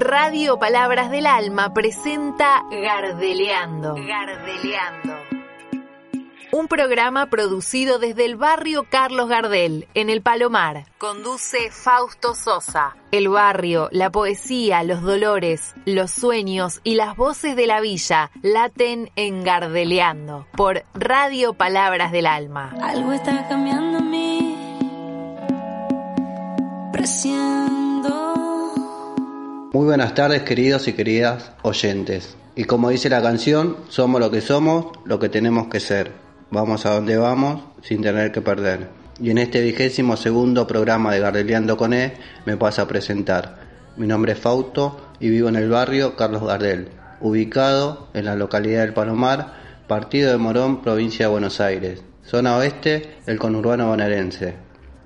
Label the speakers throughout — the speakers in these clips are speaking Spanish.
Speaker 1: Radio Palabras del Alma presenta Gardeleando. Gardeleando. Un programa producido desde el barrio Carlos Gardel, en el Palomar. Conduce Fausto Sosa. El barrio, la poesía, los dolores, los sueños y las voces de la villa laten en Gardeleando por Radio Palabras del Alma.
Speaker 2: Algo está cambiando en mí. Presiento.
Speaker 3: Muy buenas tardes queridos y queridas oyentes. Y como dice la canción, somos lo que somos, lo que tenemos que ser. Vamos a donde vamos sin tener que perder. Y en este vigésimo segundo programa de Gardeliando con E me paso a presentar. Mi nombre es Fausto y vivo en el barrio Carlos Gardel, ubicado en la localidad del Palomar, partido de Morón, provincia de Buenos Aires, zona oeste del conurbano bonaerense.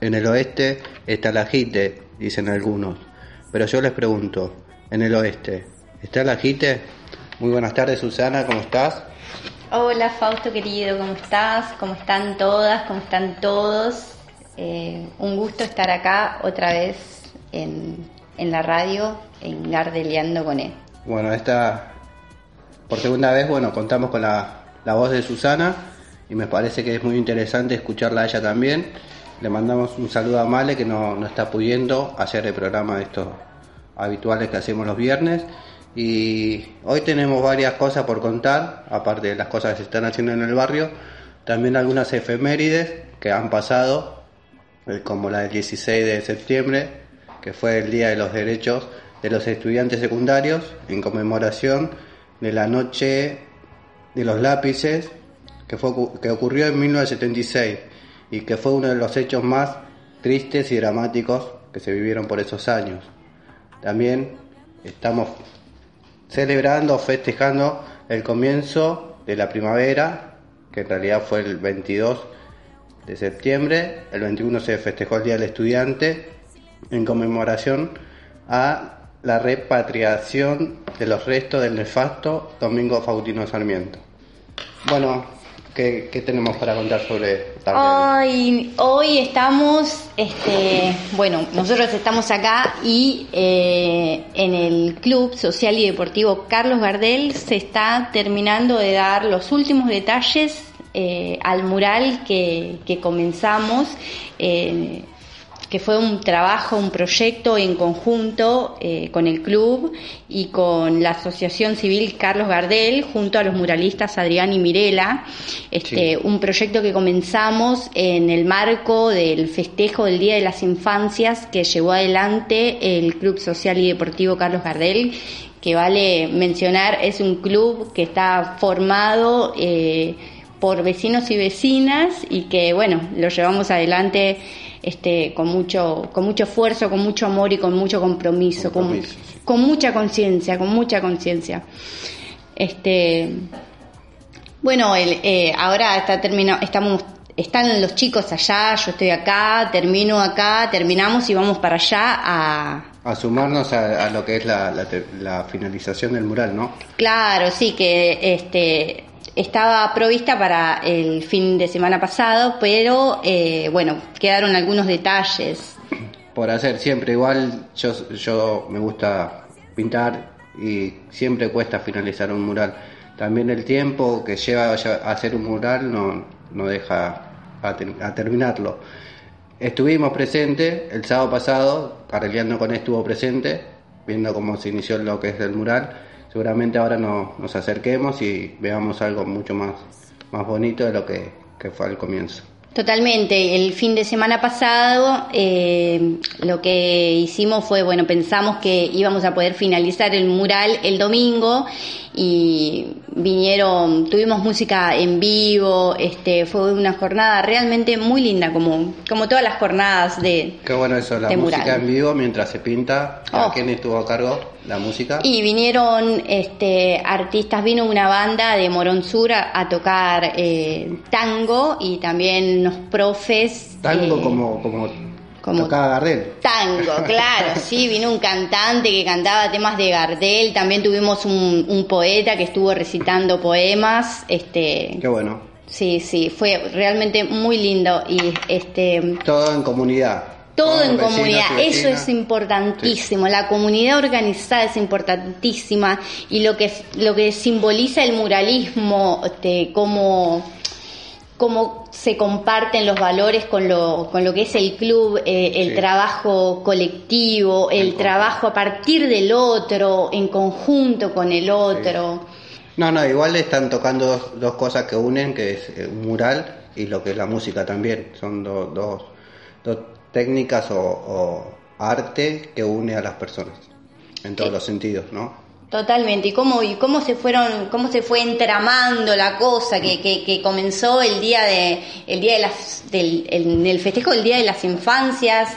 Speaker 3: En el oeste está la JITE, dicen algunos pero yo les pregunto, en el oeste, ¿está la JITE? Muy buenas tardes, Susana, ¿cómo estás?
Speaker 4: Hola, Fausto querido, ¿cómo estás? ¿Cómo están todas? ¿Cómo están todos? Eh, un gusto estar acá otra vez en, en la radio, en Gardeliando con él.
Speaker 3: Bueno, esta, por segunda vez, bueno, contamos con la, la voz de Susana y me parece que es muy interesante escucharla a ella también le mandamos un saludo a Male que no, no está pudiendo hacer el programa de estos habituales que hacemos los viernes. Y hoy tenemos varias cosas por contar, aparte de las cosas que se están haciendo en el barrio, también algunas efemérides que han pasado, eh, como la del 16 de septiembre, que fue el Día de los Derechos de los Estudiantes Secundarios, en conmemoración de la Noche de los Lápices, que, fue, que ocurrió en 1976 y que fue uno de los hechos más tristes y dramáticos que se vivieron por esos años. También estamos celebrando, festejando el comienzo de la primavera, que en realidad fue el 22 de septiembre, el 21 se festejó el Día del Estudiante en conmemoración a la repatriación de los restos del nefasto Domingo Faustino Sarmiento. Bueno, ¿Qué, tenemos para contar sobre
Speaker 4: Hoy, hoy estamos, este, bueno, nosotros estamos acá y eh, en el Club Social y Deportivo Carlos Gardel se está terminando de dar los últimos detalles eh, al mural que, que comenzamos. Eh, que fue un trabajo, un proyecto en conjunto eh, con el club y con la Asociación Civil Carlos Gardel, junto a los muralistas Adrián y Mirela, este, un proyecto que comenzamos en el marco del festejo del Día de las Infancias que llevó adelante el Club Social y Deportivo Carlos Gardel, que vale mencionar, es un club que está formado eh, por vecinos y vecinas y que, bueno, lo llevamos adelante este, con, mucho, con mucho esfuerzo, con mucho amor y con mucho compromiso, con, con, mucha conciencia, con mucha conciencia. Este, bueno, el, eh, ahora está terminado, estamos, están los chicos allá, yo estoy acá, termino acá, terminamos y vamos para allá a,
Speaker 3: a sumarnos a, lo que es la, la, finalización del mural, ¿no?
Speaker 4: Claro, sí, que este estaba provista para el fin de semana pasado, pero eh, bueno, quedaron algunos detalles.
Speaker 3: Por hacer siempre igual, yo, yo me gusta pintar y siempre cuesta finalizar un mural. También el tiempo que lleva a hacer un mural no, no deja a, terminarlo. Estuvimos presentes el sábado pasado, Carreleando con él estuvo presente, viendo cómo se inició lo que es el mural seguramente ahora nos acerquemos y veamos algo mucho más, más bonito de lo que, que fue al comienzo.
Speaker 4: Totalmente. El fin de semana pasado eh, lo que hicimos fue, bueno, pensamos que íbamos a poder finalizar el mural el domingo y vinieron, tuvimos música en vivo, este, fue una jornada realmente muy linda, como, como todas las jornadas de
Speaker 3: Qué bueno eso, la música en vivo mientras se pinta. ¿A oh. quién estuvo a cargo la música?
Speaker 4: Y vinieron este, artistas, vino una banda de Morón Sur a, tocar eh, tango y también unos profes.
Speaker 3: Tango eh, como, como como Gardel.
Speaker 4: Tango, claro, sí, vino un cantante que cantaba temas de Gardel, también tuvimos un, poeta que estuvo recitando poemas, este
Speaker 3: Qué bueno.
Speaker 4: Sí, sí, fue realmente muy lindo y este
Speaker 3: todo en comunidad.
Speaker 4: todo en comunidad, eso es importantísimo, la comunidad organizada es importantísima y lo que lo que simboliza el muralismo, este, cómo cómo se comparten los valores con lo, con lo que es el club, eh, el
Speaker 3: Sí.
Speaker 4: trabajo colectivo, el trabajo a partir del otro, en conjunto con el otro.
Speaker 3: No, no, igual están tocando dos, dos cosas que unen, que es eh, un mural y lo que es la música también. Son do- dos, dos técnicas o, o arte que une a las personas, en todos los sentidos, ¿no?
Speaker 4: Totalmente, y cómo, y cómo se fueron, cómo se fue entramando la cosa que, que, que comenzó el día de, el día de las, del, el, el festejo del día de las infancias,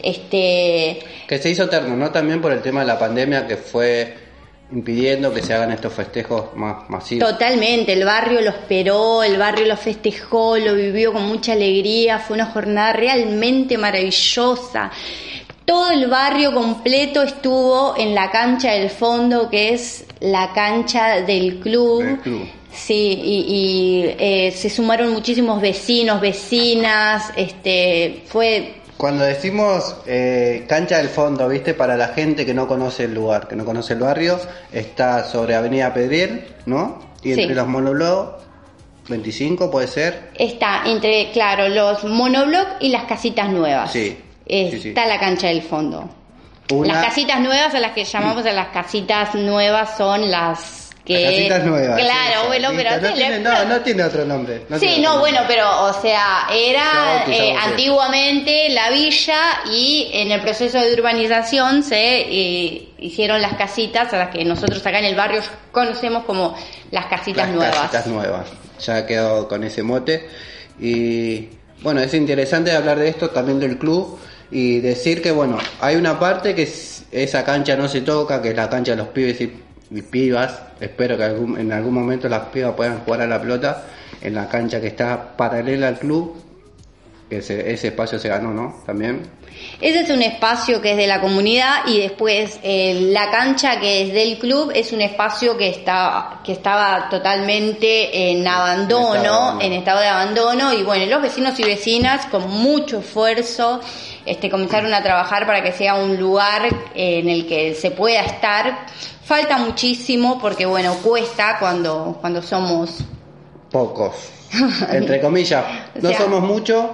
Speaker 4: este,
Speaker 3: Que se hizo eterno, ¿no? También por el tema de la pandemia que fue impidiendo que se hagan estos festejos más masivos.
Speaker 4: totalmente, el barrio lo esperó, el barrio lo festejó, lo vivió con mucha alegría, fue una jornada realmente maravillosa. Todo el barrio completo estuvo en la cancha del fondo, que es la cancha del club.
Speaker 3: Del club.
Speaker 4: Sí, y, y, eh, se sumaron muchísimos vecinos, vecinas, este, fue
Speaker 3: Cuando decimos eh, cancha del fondo, ¿viste? Para la gente que no conoce el lugar, que no conoce el barrio, está sobre Avenida Pedriel, ¿no? Y entre
Speaker 4: Sí.
Speaker 3: los monoblog, 25 puede ser.
Speaker 4: Está entre, claro, los monobloc y las casitas nuevas.
Speaker 3: Sí,
Speaker 4: Eh,
Speaker 3: sí, sí.
Speaker 4: Está la cancha del fondo.
Speaker 3: Una-
Speaker 4: Las casitas nuevas a las que llamamos a las casitas nuevas son las que...
Speaker 3: Las casitas nuevas.
Speaker 4: Claro,
Speaker 3: sí,
Speaker 4: bueno, pero...
Speaker 3: no, tiene, no, no tiene otro nombre. no
Speaker 4: sí, no, bueno, pero, o sea,
Speaker 3: Se
Speaker 4: era eh, antiguamente la villa y en el proceso de urbanización se eh, hicieron las casitas a las que nosotros acá en el barrio conocemos como las casitas
Speaker 3: Las
Speaker 4: nuevas.
Speaker 3: casitas nuevas. Ya quedó con ese mote. Y bueno, es interesante hablar de esto también del club y decir que, bueno, hay una parte que es- esa cancha no se toca, que es la cancha de los pibes y, y pibas. Espero que algún- en algún momento las pibas puedan jugar a la pelota en la cancha que está paralela al club. Ese, ese espacio se ganó, ¿no? También.
Speaker 4: Ese es un espacio que es de la comunidad y después eh, la cancha que es del club es un espacio que está que estaba totalmente en abandono,
Speaker 3: En estado de abandono.
Speaker 4: en estado de abandono y bueno, los vecinos y vecinas con mucho esfuerzo este comenzaron a trabajar para que sea un lugar en el que se pueda estar. Falta muchísimo porque bueno, cuesta cuando cuando somos
Speaker 3: Pocos. Entre comillas.
Speaker 4: O
Speaker 3: No
Speaker 4: sea-
Speaker 3: somos muchos,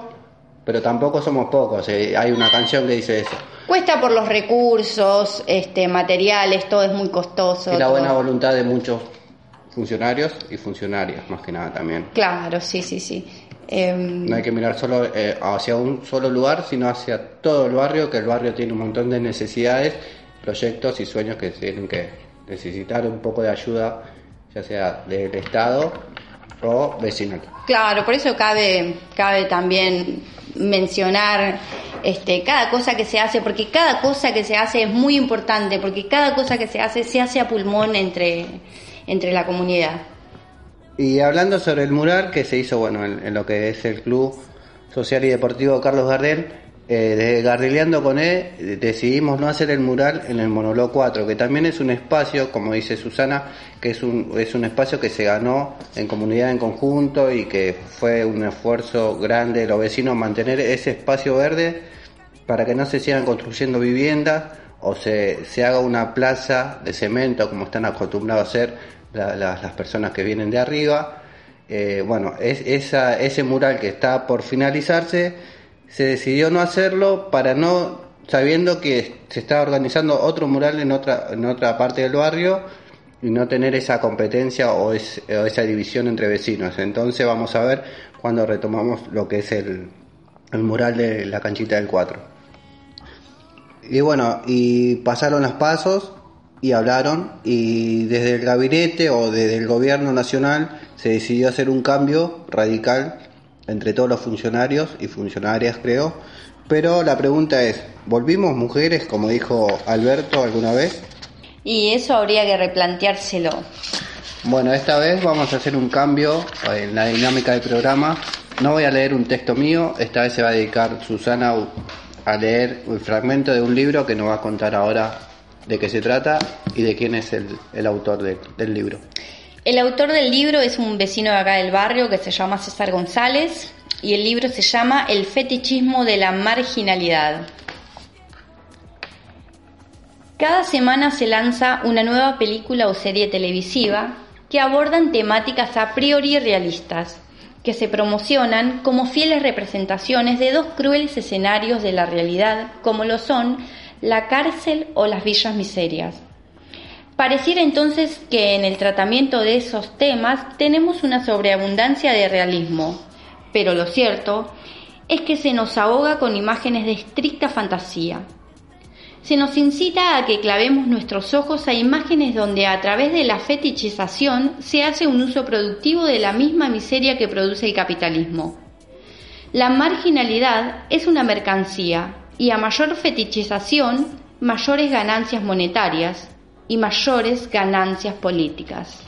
Speaker 3: pero tampoco somos pocos. Eh, hay una canción que dice eso.
Speaker 4: cuesta por los recursos, este materiales, todo es muy costoso.
Speaker 3: Y la
Speaker 4: todo.
Speaker 3: buena voluntad de muchos funcionarios y funcionarias, más que nada también.
Speaker 4: Claro, sí, sí, sí. Em,
Speaker 3: No hay que mirar solo eh, hacia un solo lugar, sino hacia todo el barrio, que el barrio tiene un montón de necesidades, proyectos y sueños que tienen que necesitar un poco de ayuda, ya sea del Estado o vecinal.
Speaker 4: claro, por eso cabe, cabe también mencionar este, cada cosa que se hace, porque cada cosa que se hace es muy importante, porque cada cosa que se hace se hace a pulmón entre, entre la comunidad.
Speaker 3: Y hablando sobre el mural que se hizo bueno en, lo que es el Club Social y Deportivo Carlos Gardel, eh, desde Gardeleando con él decidimos no hacer el mural en el Monoló 4, que también es un espacio, como dice Susana, que es un, es un espacio que se ganó en comunidad en conjunto y que fue un esfuerzo grande de los vecinos mantener ese espacio verde para que no se sigan construyendo viviendas o se, se haga una plaza de cemento como están acostumbrados a hacer la- la- las personas que vienen de arriba. Eh, bueno, es, esa, ese mural que está por finalizarse, se decidió no hacerlo para no, sabiendo que se está organizando otro mural en otra, en otra parte del barrio y no tener esa competencia o, es- o esa división entre vecinos. Entonces vamos a ver cuando retomamos lo que es el, el mural de la canchita del 4. Y bueno, y pasaron los pasos y hablaron y desde el gabinete o desde el gobierno nacional se decidió hacer un cambio radical entre todos los funcionarios y funcionarias creo. Pero la pregunta es, ¿volvimos mujeres como dijo Alberto alguna vez?
Speaker 4: Y eso habría que replanteárselo.
Speaker 3: Bueno, esta vez vamos a hacer un cambio en la dinámica del programa. No voy a leer un texto mío, esta vez se va a dedicar Susana a leer un fragmento de un libro que nos va a contar ahora de qué se trata y de quién es el, el autor de- del libro.
Speaker 4: El autor del libro es un vecino de acá del barrio que se llama César González. y el libro se llama El fetichismo de la marginalidad. Cada semana se lanza una nueva película o serie televisiva que abordan temáticas a priori realistas, que se promocionan como fieles representaciones de dos crueles escenarios de la realidad, como lo son la cárcel o las villas miserias. Pareciera entonces que en el tratamiento de esos temas tenemos una sobreabundancia de realismo, pero lo cierto es que se nos ahoga con imágenes de estricta fantasía. Se nos incita a que clavemos nuestros ojos a imágenes donde a través de la fetichización se hace un uso productivo de la misma miseria que produce el capitalismo. La marginalidad es una mercancía y a mayor fetichización, mayores ganancias monetarias y mayores ganancias políticas.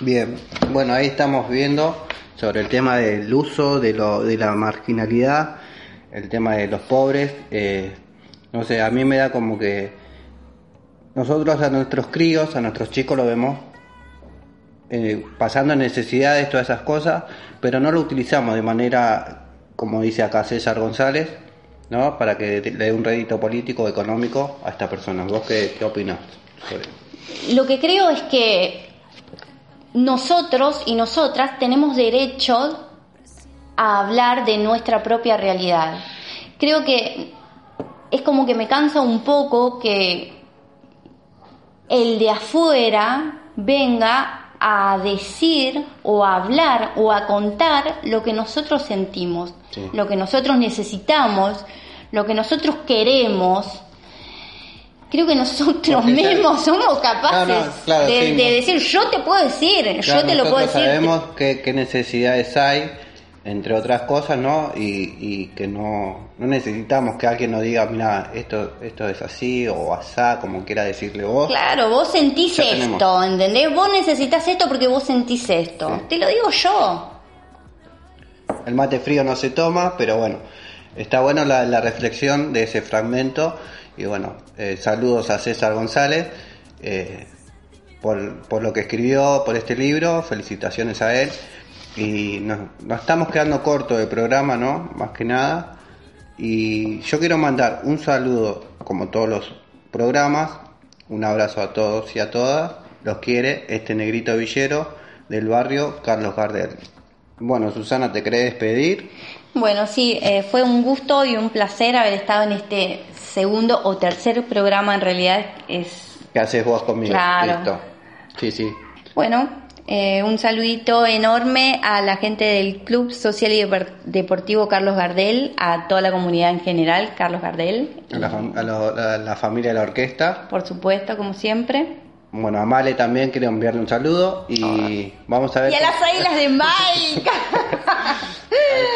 Speaker 3: Bien, bueno, ahí estamos viendo sobre el tema del uso de, lo, de la marginalidad, el tema de los pobres. Eh, no sé, a mí me da como que nosotros a nuestros críos, a nuestros chicos lo vemos eh, pasando necesidades, todas esas cosas, pero no lo utilizamos de manera, como dice acá César González, ¿no? para que le dé un rédito político económico a esta persona. ¿Vos qué, qué opinás?
Speaker 4: Lo que creo es que nosotros y nosotras tenemos derecho a hablar de nuestra propia realidad. Creo que es como que me cansa un poco que el de afuera venga a decir o a hablar o a contar lo que nosotros sentimos, lo que nosotros necesitamos, lo que nosotros queremos. Creo que nosotros mismos somos capaces de, decir, yo te puedo decir, yo te lo puedo decir.
Speaker 3: Sabemos qué, qué necesidades hay entre otras cosas, ¿no? Y, que no, no, necesitamos que alguien nos diga, mira, esto, esto es así o asá, como quiera decirle vos.
Speaker 4: Claro, vos sentís esto, ¿entendés? Vos necesitas esto porque vos sentís esto. Te lo digo yo.
Speaker 3: El mate frío no se toma, pero bueno, está bueno la, reflexión de ese fragmento. Y bueno, eh, saludos a César González. Eh, por, por lo que escribió, por este libro, felicitaciones a él y nos, estamos quedando corto de programa, ¿no? Más que nada. Y yo quiero mandar un saludo, como todos los programas, un abrazo a todos y a todas. Los quiere este negrito villero del barrio Carlos Gardel. Bueno, Susana, ¿te querés despedir?
Speaker 4: Bueno, sí, eh, fue un gusto y un placer haber estado en este segundo o tercer programa, en realidad es...
Speaker 3: ¿Qué haces vos conmigo?
Speaker 4: Claro.
Speaker 3: Sí, sí.
Speaker 4: Bueno, eh, un saludito enorme a la gente del Club Social y Deportivo Carlos Gardel, a toda la comunidad en general, Carlos Gardel.
Speaker 3: A la, familia de la orquesta.
Speaker 4: Por supuesto, como siempre.
Speaker 3: Bueno, a Male también quiero enviarle un saludo y vamos a ver.
Speaker 4: Y a las águilas de Mike.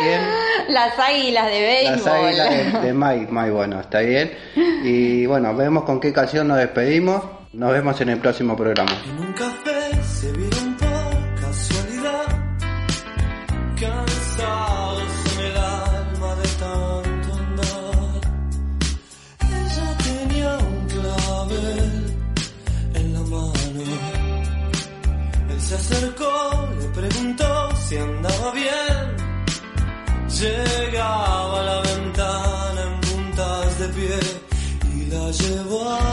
Speaker 3: quién?
Speaker 4: Las águilas de béisbol.
Speaker 3: Las águilas de, Mike, Mike, bueno, está bien. Y bueno, vemos con qué canción nos despedimos. Nos vemos en el próximo programa.
Speaker 5: En un café se cansados si andaba bien. Llegaba a la ventana en puntas de pie y la llevó a